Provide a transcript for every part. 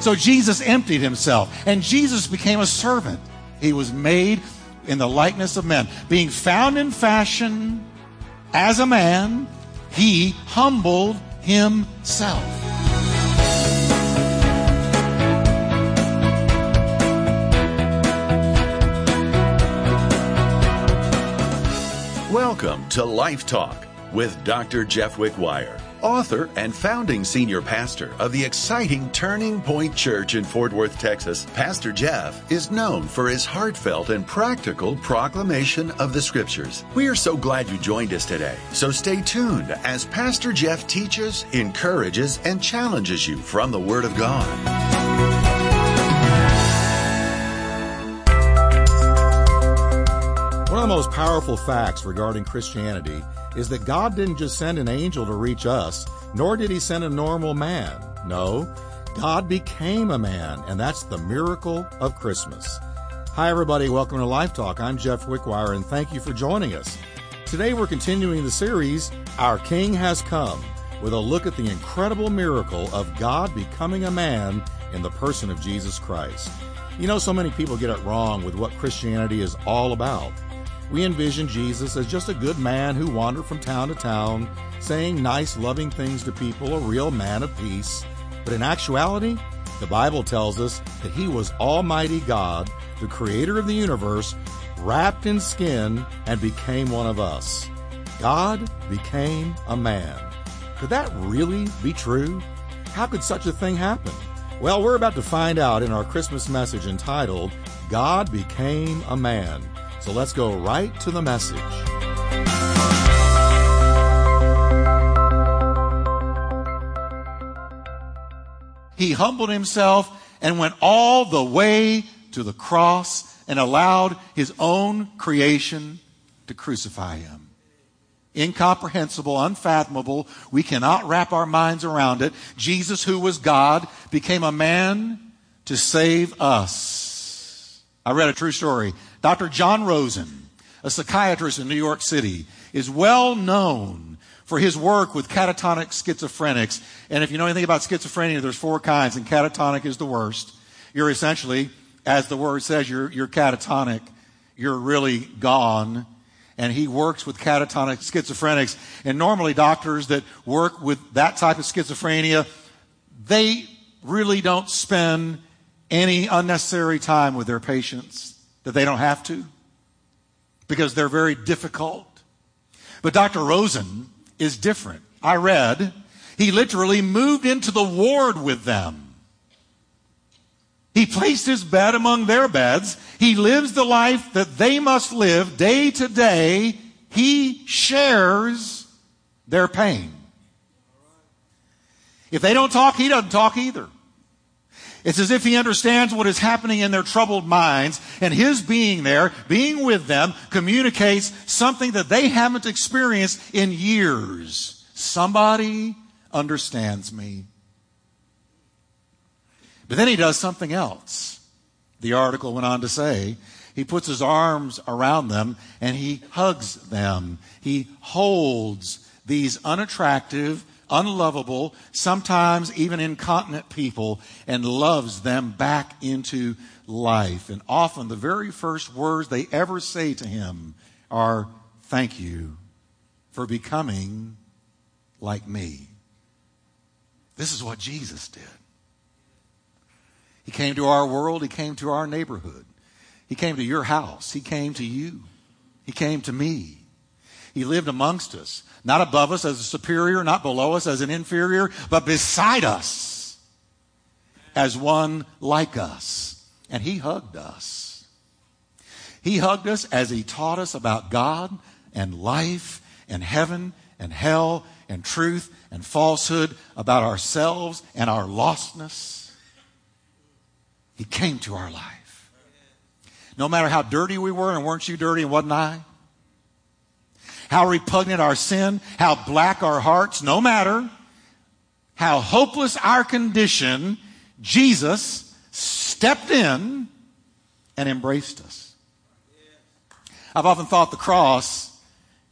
So Jesus emptied himself and Jesus became a servant. He was made in the likeness of men. Being found in fashion as a man, he humbled himself. Welcome to Life Talk with Dr. Jeff Wickwire author and founding senior pastor of the exciting Turning Point Church in Fort Worth, Texas, Pastor Jeff is known for his heartfelt and practical proclamation of the scriptures. We are so glad you joined us today. So stay tuned as Pastor Jeff teaches, encourages, and challenges you from the Word of God. One of the most powerful facts regarding Christianity is that God didn't just send an angel to reach us, nor did he send a normal man. No, God became a man, and that's the miracle of Christmas. Hi, everybody. Welcome to Life Talk. I'm Jeff Wickwire, and thank you for joining us. Today, we're continuing the series, Our King Has Come, with a look at the incredible miracle of God becoming a man in the person of Jesus Christ. You know, so many people get it wrong with what Christianity is all about. We envision Jesus as just a good man who wandered from town to town, saying nice, loving things to people, a real man of peace. But in actuality, the Bible tells us that he was Almighty God, the creator of the universe, wrapped in skin and became one of us. God became a man. Could that really be true? How could such a thing happen? Well, we're about to find out in our Christmas message entitled, God Became a Man. So let's go right to the message. He humbled himself and went all the way to the cross and allowed his own creation to crucify him. Incomprehensible, unfathomable. We cannot wrap our minds around it. Jesus, who was God, became a man to save us. I read a true story Dr. John Rosen, a psychiatrist in New York City, is well known for his work with catatonic schizophrenics. And if you know anything about schizophrenia, there's four kinds, and catatonic is the worst. You're essentially, as the word says, you're, you're catatonic. You're really gone. And he works with catatonic schizophrenics. And normally doctors that work with that type of schizophrenia, they really don't spend any unnecessary time with their patients that they don't have to because they're very difficult. But Dr. Rosen is different. I read he literally moved into the ward with them. He placed his bed among their beds. He lives the life that they must live day to day. He shares their pain. If they don't talk, he doesn't talk either. It's as if he understands what is happening in their troubled minds, and his being there, being with them, communicates something that they haven't experienced in years. Somebody understands me. But then he does something else. The article went on to say, he puts his arms around them and he hugs them. He holds these unattractive, unlovable, sometimes even incontinent people, and loves them back into life. And often the very first words they ever say to him are, Thank you for becoming like me. This is what Jesus did. He came to our world, He came to our neighborhood, He came to your house, He came to you, He came to me. He lived amongst us. Not above us as a superior, not below us as an inferior, but beside us as one like us. And he hugged us. He hugged us as he taught us about God and life and heaven and hell and truth and falsehood, about ourselves and our lostness. He came to our life. No matter how dirty we were, and weren't you dirty and wasn't I? How repugnant our sin, how black our hearts, no matter how hopeless our condition, Jesus stepped in and embraced us. I've often thought the cross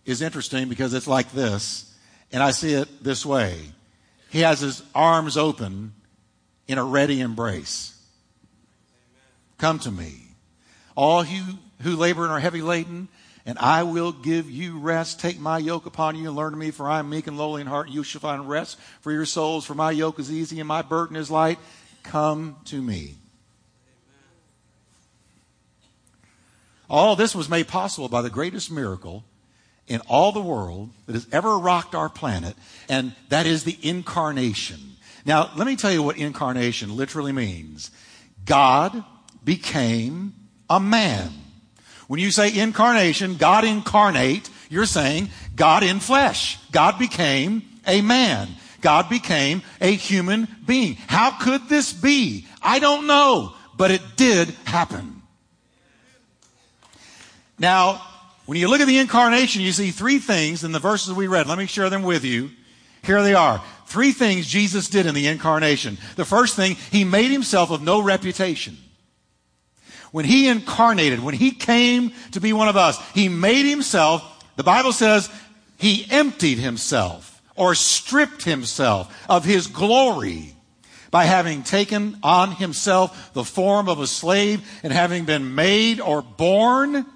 is interesting because it's like this, and I see it this way. He has his arms open in a ready embrace. Come to me. All you who labor and are heavy laden, and I will give you rest. Take my yoke upon you and learn of me, for I am meek and lowly in heart, you shall find rest for your souls. For my yoke is easy and my burden is light. Come to me. All this was made possible by the greatest miracle in all the world that has ever rocked our planet, and that is the incarnation. Now, let me tell you what incarnation literally means God became a man. When you say incarnation, God incarnate, you're saying God in flesh. God became a man. God became a human being. How could this be? I don't know, but it did happen. Now, when you look at the incarnation, you see three things in the verses we read. Let me share them with you. Here they are. Three things Jesus did in the incarnation. The first thing, he made himself of no reputation. When he incarnated, when he came to be one of us, he made himself, the Bible says, he emptied himself or stripped himself of his glory by having taken on himself the form of a slave and having been made or born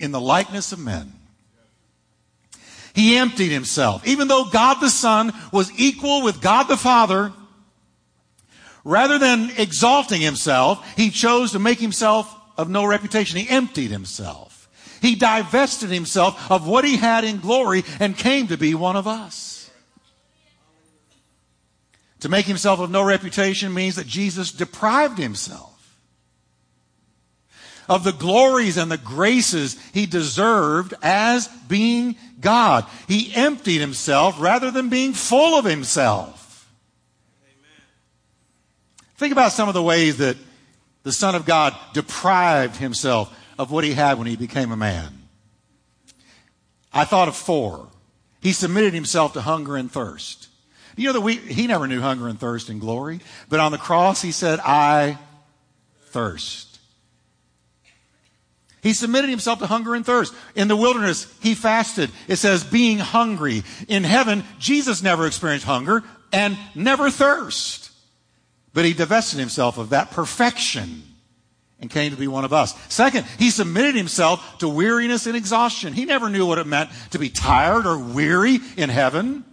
in the likeness of men. He emptied himself. Even though God the Son was equal with God the Father, rather than exalting himself, he chose to make himself of no reputation. He emptied himself. He divested himself of what he had in glory and came to be one of us. To make himself of no reputation means that Jesus deprived himself of the glories and the graces he deserved as being God. He emptied himself rather than being full of himself. Think about some of the ways that the Son of God deprived himself of what he had when he became a man. I thought of four. He submitted himself to hunger and thirst. You know that we, he never knew hunger and thirst and glory, but on the cross he said, I thirst. He submitted himself to hunger and thirst. In the wilderness, he fasted. It says being hungry. In heaven, Jesus never experienced hunger and never thirst. But he divested himself of that perfection and came to be one of us. Second, he submitted himself to weariness and exhaustion. He never knew what it meant to be tired or weary in heaven.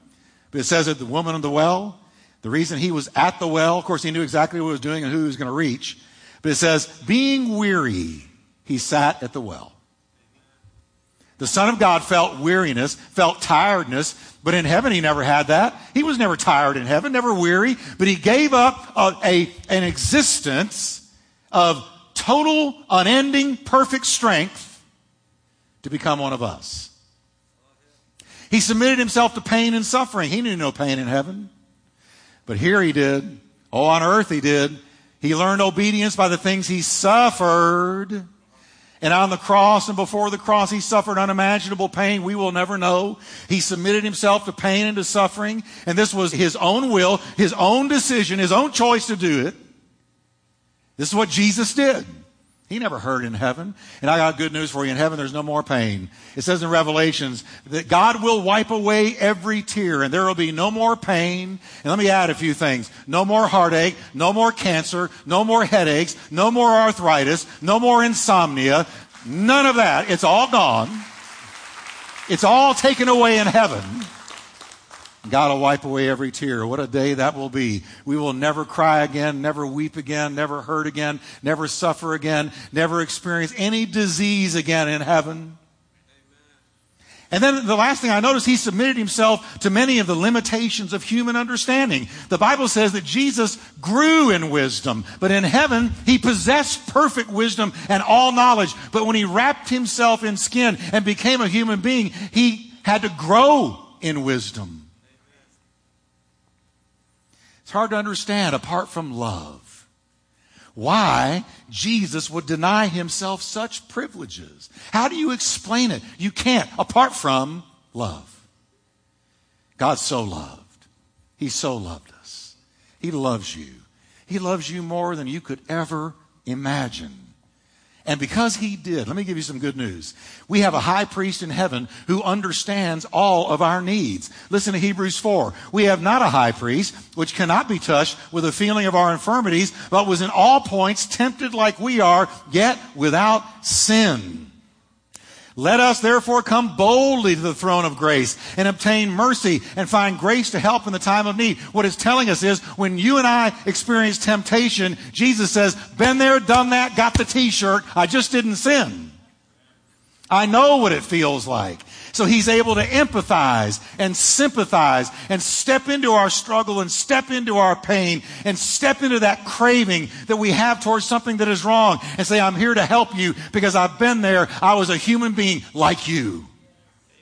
But it says that the woman of the well, the reason he was at the well, of course, he knew exactly what he was doing and who he was going to reach. But it says, being weary he sat at the well. The Son of God felt weariness, felt tiredness, but in heaven he never had that. He was never tired in heaven, never weary, but he gave up a, a, an existence of total, unending, perfect strength to become one of us. He submitted himself to pain and suffering. He knew no pain in heaven. But here he did. Oh, on earth he did. He learned obedience by the things he suffered. And on the cross and before the cross, he suffered unimaginable pain we will never know. He submitted himself to pain and to suffering. And this was his own will, his own decision, his own choice to do it. This is what Jesus did. He never hurt in heaven. And I got good news for you. In heaven, there's no more pain. It says in Revelations that God will wipe away every tear and there will be no more pain. And let me add a few things. No more heartache, no more cancer, no more headaches, no more arthritis, no more insomnia. None of that. It's all gone. It's all taken away in heaven. God will wipe away every tear. What a day that will be. We will never cry again, never weep again, never hurt again, never suffer again, never experience any disease again in heaven. And then the last thing I noticed, he submitted himself to many of the limitations of human understanding. The Bible says that Jesus grew in wisdom, but in heaven, he possessed perfect wisdom and all knowledge. But when he wrapped himself in skin and became a human being, he had to grow in wisdom. It's hard to understand apart from love. Why Jesus would deny himself such privileges. How do you explain it? You can't apart from love. God so loved. He so loved us. He loves you. He loves you more than you could ever imagine. And because he did, let me give you some good news. We have a high priest in heaven who understands all of our needs. Listen to Hebrews 4. We have not a high priest which cannot be touched with a feeling of our infirmities, but was in all points tempted like we are, yet without sin. Let us therefore come boldly to the throne of grace and obtain mercy and find grace to help in the time of need. What it's telling us is when you and I experience temptation, Jesus says, been there, done that, got the t-shirt, I just didn't sin. I know what it feels like. So he's able to empathize and sympathize and step into our struggle and step into our pain and step into that craving that we have towards something that is wrong and say, I'm here to help you because I've been there. I was a human being like you.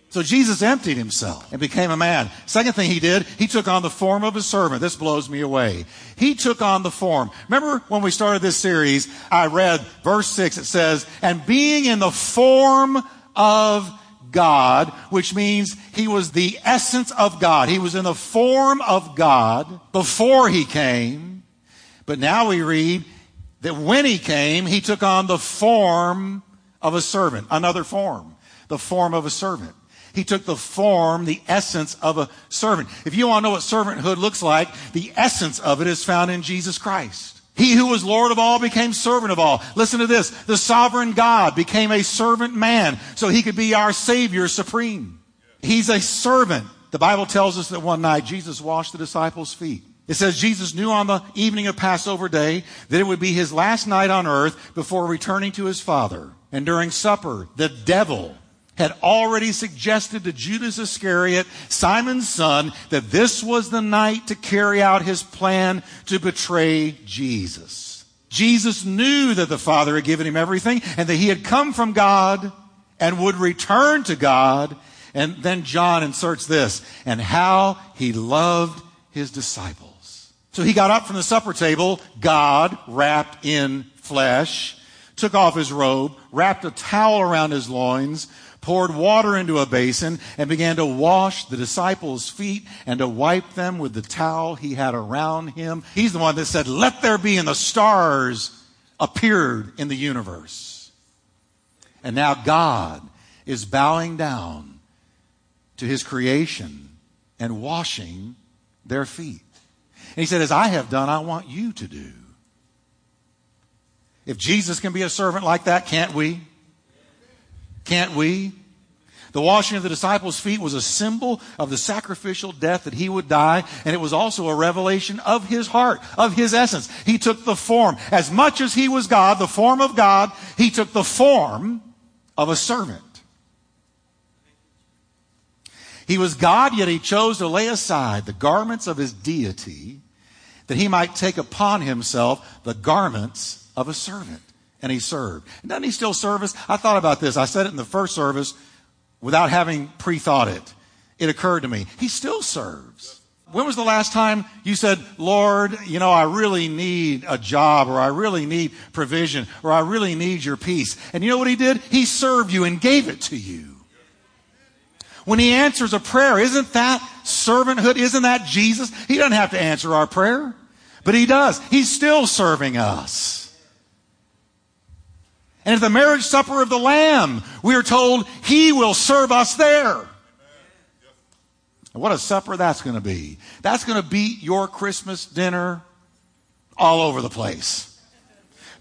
So Jesus emptied himself and became a man. Second thing he did, he took on the form of a servant. This blows me away. He took on the form. Remember when we started this series, I read verse 6, it says, and being in the form of God, which means he was the essence of God. He was in the form of God before he came. But now we read that when he came, he took on the form of a servant, another form, the form of a servant. He took the form, the essence of a servant. If you want to know what servanthood looks like, the essence of it is found in Jesus Christ. He who was Lord of all became servant of all. Listen to this. The sovereign God became a servant man so he could be our Savior supreme. He's a servant. The Bible tells us that one night Jesus washed the disciples' feet. It says Jesus knew on the evening of Passover day that it would be his last night on earth before returning to his Father. And during supper, the devil had already suggested to Judas Iscariot, Simon's son, that this was the night to carry out his plan to betray Jesus. Jesus knew that the Father had given him everything and that he had come from God and would return to God. And then John inserts this, and how he loved his disciples. So he got up from the supper table, God wrapped in flesh, took off his robe, wrapped a towel around his loins, poured water into a basin, and began to wash the disciples' feet and to wipe them with the towel he had around him. He's the one that said, Let there be, and the stars appeared in the universe. And now God is bowing down to his creation and washing their feet. And he said, As I have done, I want you to do. If Jesus can be a servant like that, can't we? Can't we? The washing of the disciples' feet was a symbol of the sacrificial death that he would die, and it was also a revelation of his heart, of his essence. He took the form, as much as he was God, the form of God, he took the form of a servant. He was God, yet he chose to lay aside the garments of his deity that he might take upon himself the garments of a servant and he served. And doesn't he still serve us? I thought about this. I said it in the first service without having pre thought it. It occurred to me. He still serves. When was the last time you said, Lord, you know, I really need a job or I really need provision or I really need your peace? And you know what he did? He served you and gave it to you. When he answers a prayer, isn't that servanthood? Isn't that Jesus? He doesn't have to answer our prayer, but he does. He's still serving us. And at the marriage supper of the Lamb, we are told He will serve us there. What a supper that's going to be. That's going to beat your Christmas dinner all over the place.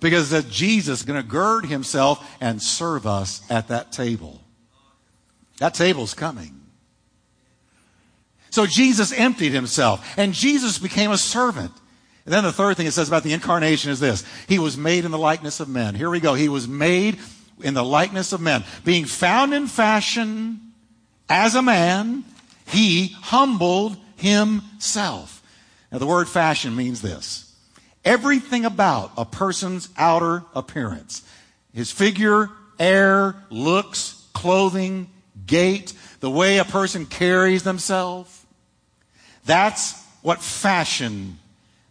Because that Jesus is going to gird himself and serve us at that table. That table's coming. So Jesus emptied himself and Jesus became a servant. And then the third thing it says about the incarnation is this. He was made in the likeness of men. Here we go. He was made in the likeness of men. Being found in fashion as a man, he humbled himself. Now the word fashion means this. Everything about a person's outer appearance. His figure, air, looks, clothing, gait, the way a person carries themselves. That's what fashion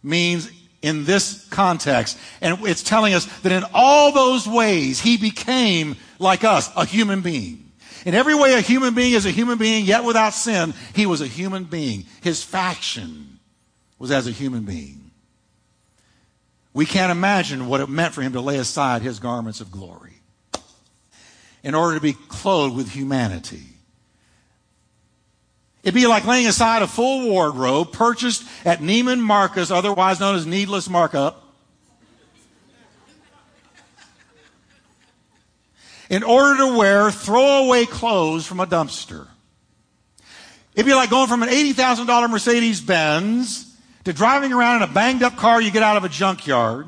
means in this context. And it's telling us that in all those ways, he became like us, a human being. In every way, a human being is a human being, yet without sin, he was a human being. His faction was as a human being. We can't imagine what it meant for him to lay aside his garments of glory in order to be clothed with humanity. It'd be like laying aside a full wardrobe purchased at Neiman Marcus, otherwise known as needless markup, in order to wear throwaway clothes from a dumpster. It'd be like going from an $80,000 Mercedes Benz to driving around in a banged up car you get out of a junkyard.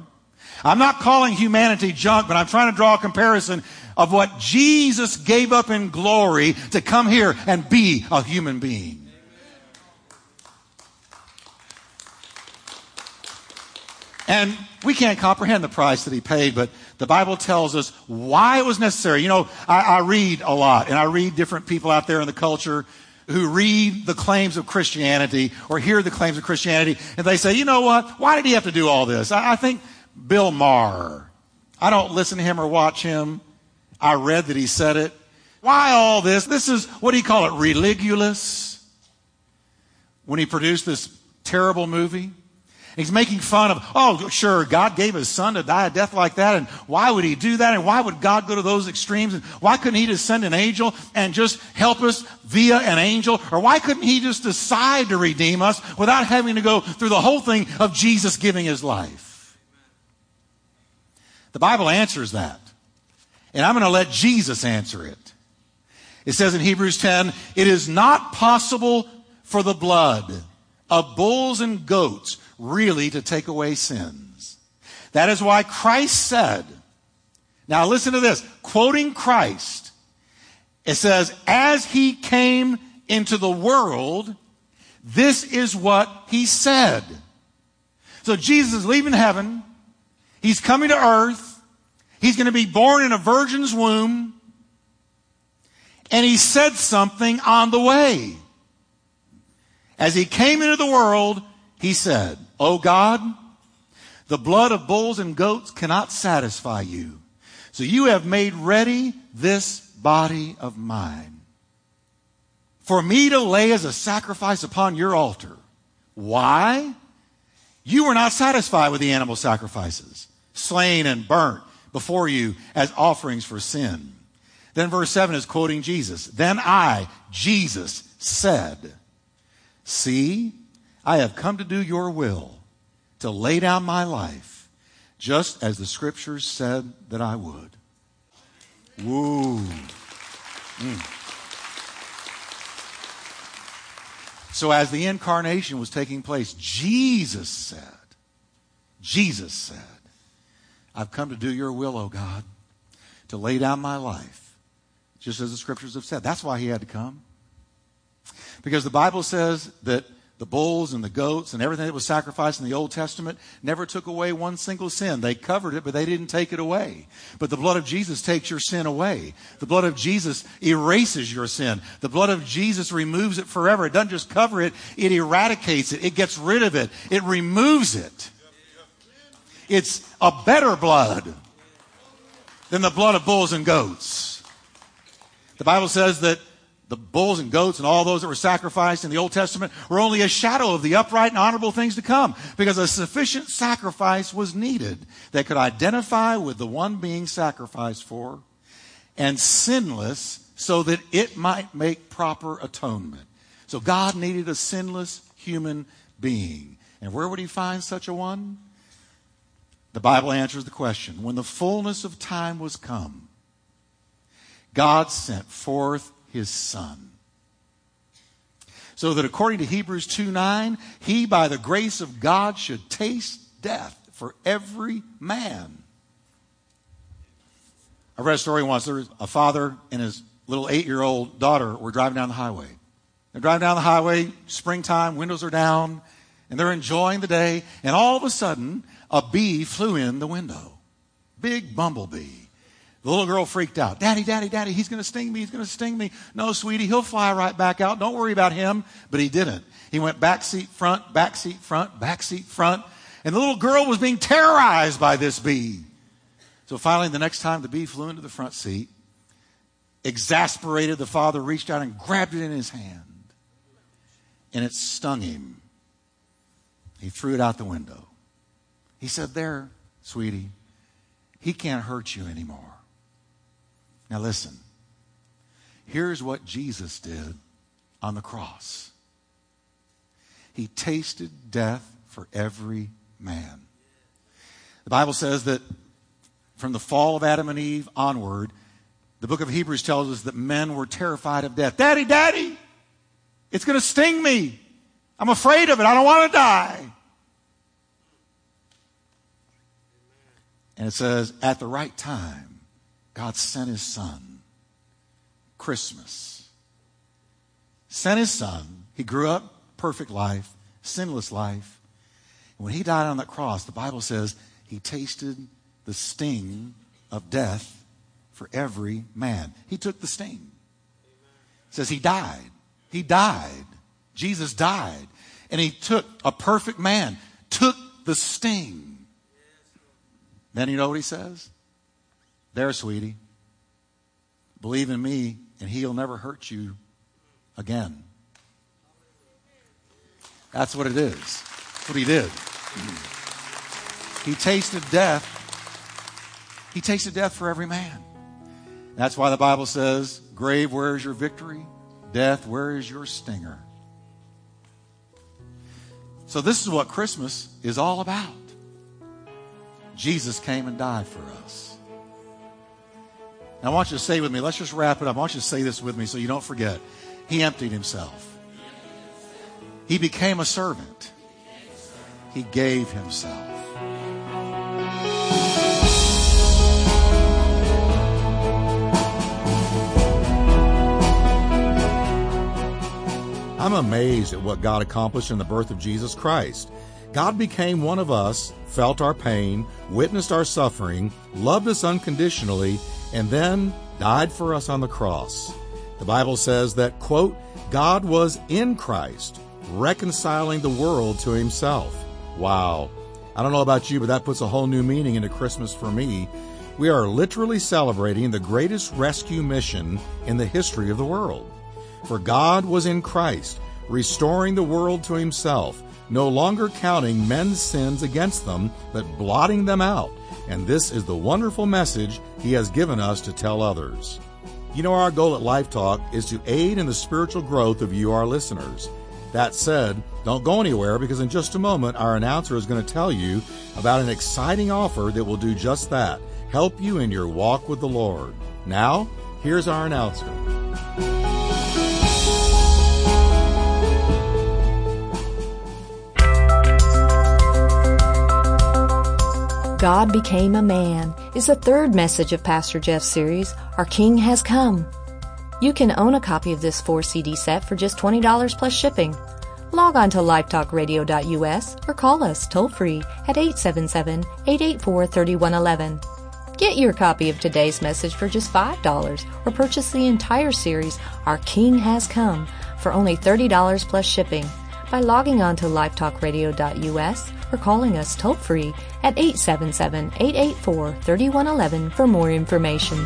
I'm not calling humanity junk, but I'm trying to draw a comparison of what Jesus gave up in glory to come here and be a human being. And we can't comprehend the price that he paid, but the Bible tells us why it was necessary. You know, I, I, read a lot, and I read different people out there in the culture who read the claims of Christianity or hear the claims of Christianity, and they say, you know what? Why did he have to do all this? I, I think Bill Maher. I don't listen to him or watch him. I read that he said it. Why all this? This is, what do you call it, religulous? When he produced this terrible movie. He's making fun of, oh, sure, God gave his son to die a death like that, and why would he do that? And why would God go to those extremes? And why couldn't he just send an angel and just help us via an angel? Or why couldn't he just decide to redeem us without having to go through the whole thing of Jesus giving his life? The Bible answers that. And I'm going to let Jesus answer it. It says in Hebrews 10, it is not possible for the blood of bulls and goats really to take away sins. That is why Christ said, now listen to this, quoting Christ, it says, as he came into the world, this is what he said. So Jesus is leaving heaven. He's coming to earth. He's going to be born in a virgin's womb. And he said something on the way. As he came into the world, he said, O God, the blood of bulls and goats cannot satisfy you. So you have made ready this body of mine for me to lay as a sacrifice upon your altar. Why? You were not satisfied with the animal sacrifices, slain and burnt before you as offerings for sin. Then verse 7 is quoting Jesus. Then I, Jesus, said, See, I have come to do your will, to lay down my life, just as the scriptures said that I would. Woo. Mm. So, as the incarnation was taking place, Jesus said, Jesus said, I've come to do your will, O God, to lay down my life, just as the scriptures have said. That's why he had to come. Because the Bible says that the bulls and the goats and everything that was sacrificed in the Old Testament never took away one single sin. They covered it, but they didn't take it away. But the blood of Jesus takes your sin away. The blood of Jesus erases your sin. The blood of Jesus removes it forever. It doesn't just cover it, it eradicates it. It gets rid of it. It removes it. It's a better blood than the blood of bulls and goats. The Bible says that the bulls and goats and all those that were sacrificed in the Old Testament were only a shadow of the upright and honorable things to come because a sufficient sacrifice was needed that could identify with the one being sacrificed for and sinless so that it might make proper atonement. So God needed a sinless human being. And where would he find such a one? The Bible answers the question. When the fullness of time was come, God sent forth his son. So that according to Hebrews 2 9, he by the grace of God should taste death for every man. I read a story once. There was a father and his little eight year old daughter were driving down the highway. They're driving down the highway, springtime, windows are down, and they're enjoying the day. And all of a sudden, a bee flew in the window. Big bumblebee. The little girl freaked out. Daddy, daddy, daddy, he's going to sting me. He's going to sting me. No, sweetie, he'll fly right back out. Don't worry about him. But he didn't. He went back seat front, back seat front, back seat front. And the little girl was being terrorized by this bee. So finally, the next time the bee flew into the front seat, exasperated, the father reached out and grabbed it in his hand. And it stung him. He threw it out the window. He said, There, sweetie, he can't hurt you anymore. Now listen. Here's what Jesus did on the cross. He tasted death for every man. The Bible says that from the fall of Adam and Eve onward, the book of Hebrews tells us that men were terrified of death. Daddy, daddy, it's going to sting me. I'm afraid of it. I don't want to die. And it says, at the right time, God sent his son. Christmas. Sent his son. He grew up, perfect life, sinless life. When he died on that cross, the Bible says he tasted the sting of death for every man. He took the sting. It says he died. He died. Jesus died. And he took a perfect man, took the sting. Then you know what he says? There, sweetie. Believe in me, and he'll never hurt you again. That's what it is. That's what he did. He tasted death. He tasted death for every man. That's why the Bible says, Grave, where is your victory? Death, where is your stinger? So, this is what Christmas is all about. Jesus came and died for us. Now, I want you to say with me, let's just wrap it up. I want you to say this with me so you don't forget. He emptied himself, he became a servant, he gave himself. I'm amazed at what God accomplished in the birth of Jesus Christ. God became one of us, felt our pain, witnessed our suffering, loved us unconditionally, and then died for us on the cross. The Bible says that, quote, God was in Christ, reconciling the world to himself. Wow. I don't know about you, but that puts a whole new meaning into Christmas for me. We are literally celebrating the greatest rescue mission in the history of the world. For God was in Christ, restoring the world to himself, no longer counting men's sins against them, but blotting them out. And this is the wonderful message he has given us to tell others. You know, our goal at Life Talk is to aid in the spiritual growth of you, our listeners. That said, don't go anywhere because in just a moment, our announcer is going to tell you about an exciting offer that will do just that help you in your walk with the Lord. Now, here's our announcer. God Became a Man is the third message of Pastor Jeff's series, Our King Has Come. You can own a copy of this 4 CD set for just $20 plus shipping. Log on to lifetalkradio.us or call us toll free at 877-884-3111. Get your copy of today's message for just $5 or purchase the entire series, Our King Has Come, for only $30 plus shipping by logging on to lifetalkradio.us or calling us toll free at 877 884 3111 for more information.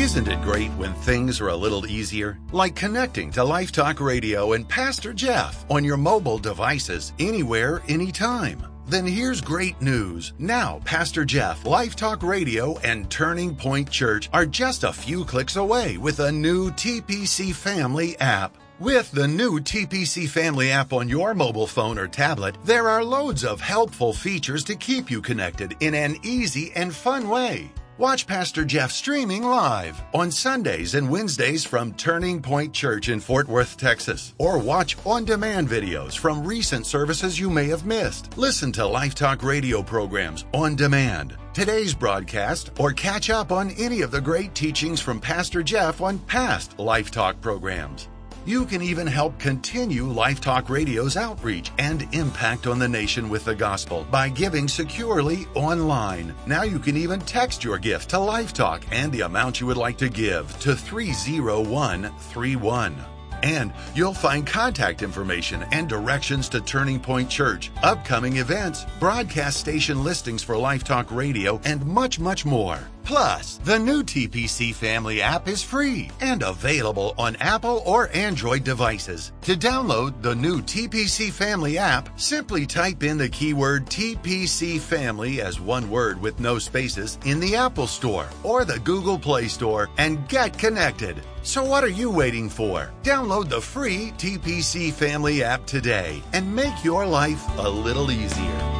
Isn't it great when things are a little easier? Like connecting to Life Talk Radio and Pastor Jeff on your mobile devices anywhere, anytime. Then here's great news. Now, Pastor Jeff, Life Talk Radio, and Turning Point Church are just a few clicks away with a new TPC Family app. With the new TPC Family app on your mobile phone or tablet, there are loads of helpful features to keep you connected in an easy and fun way. Watch Pastor Jeff streaming live on Sundays and Wednesdays from Turning Point Church in Fort Worth, Texas. Or watch on demand videos from recent services you may have missed. Listen to Life Talk radio programs on demand, today's broadcast, or catch up on any of the great teachings from Pastor Jeff on past Life Talk programs. You can even help continue Life Talk Radio's outreach and impact on the nation with the gospel by giving securely online. Now you can even text your gift to Life Talk and the amount you would like to give to 30131. And you'll find contact information and directions to Turning Point Church, upcoming events, broadcast station listings for Life Talk Radio, and much, much more. Plus, the new TPC Family app is free and available on Apple or Android devices. To download the new TPC Family app, simply type in the keyword TPC Family as one word with no spaces in the Apple Store or the Google Play Store and get connected. So, what are you waiting for? Download the free TPC Family app today and make your life a little easier.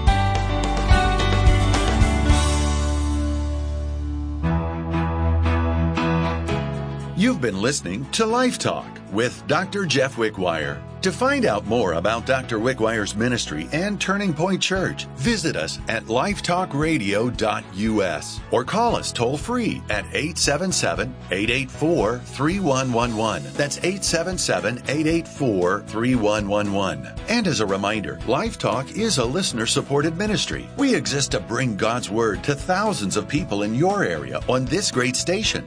You've been listening to Life Talk with Dr. Jeff Wickwire. To find out more about Dr. Wickwire's ministry and Turning Point Church, visit us at lifetalkradio.us or call us toll free at 877 884 3111. That's 877 884 3111. And as a reminder, Life Talk is a listener supported ministry. We exist to bring God's Word to thousands of people in your area on this great station.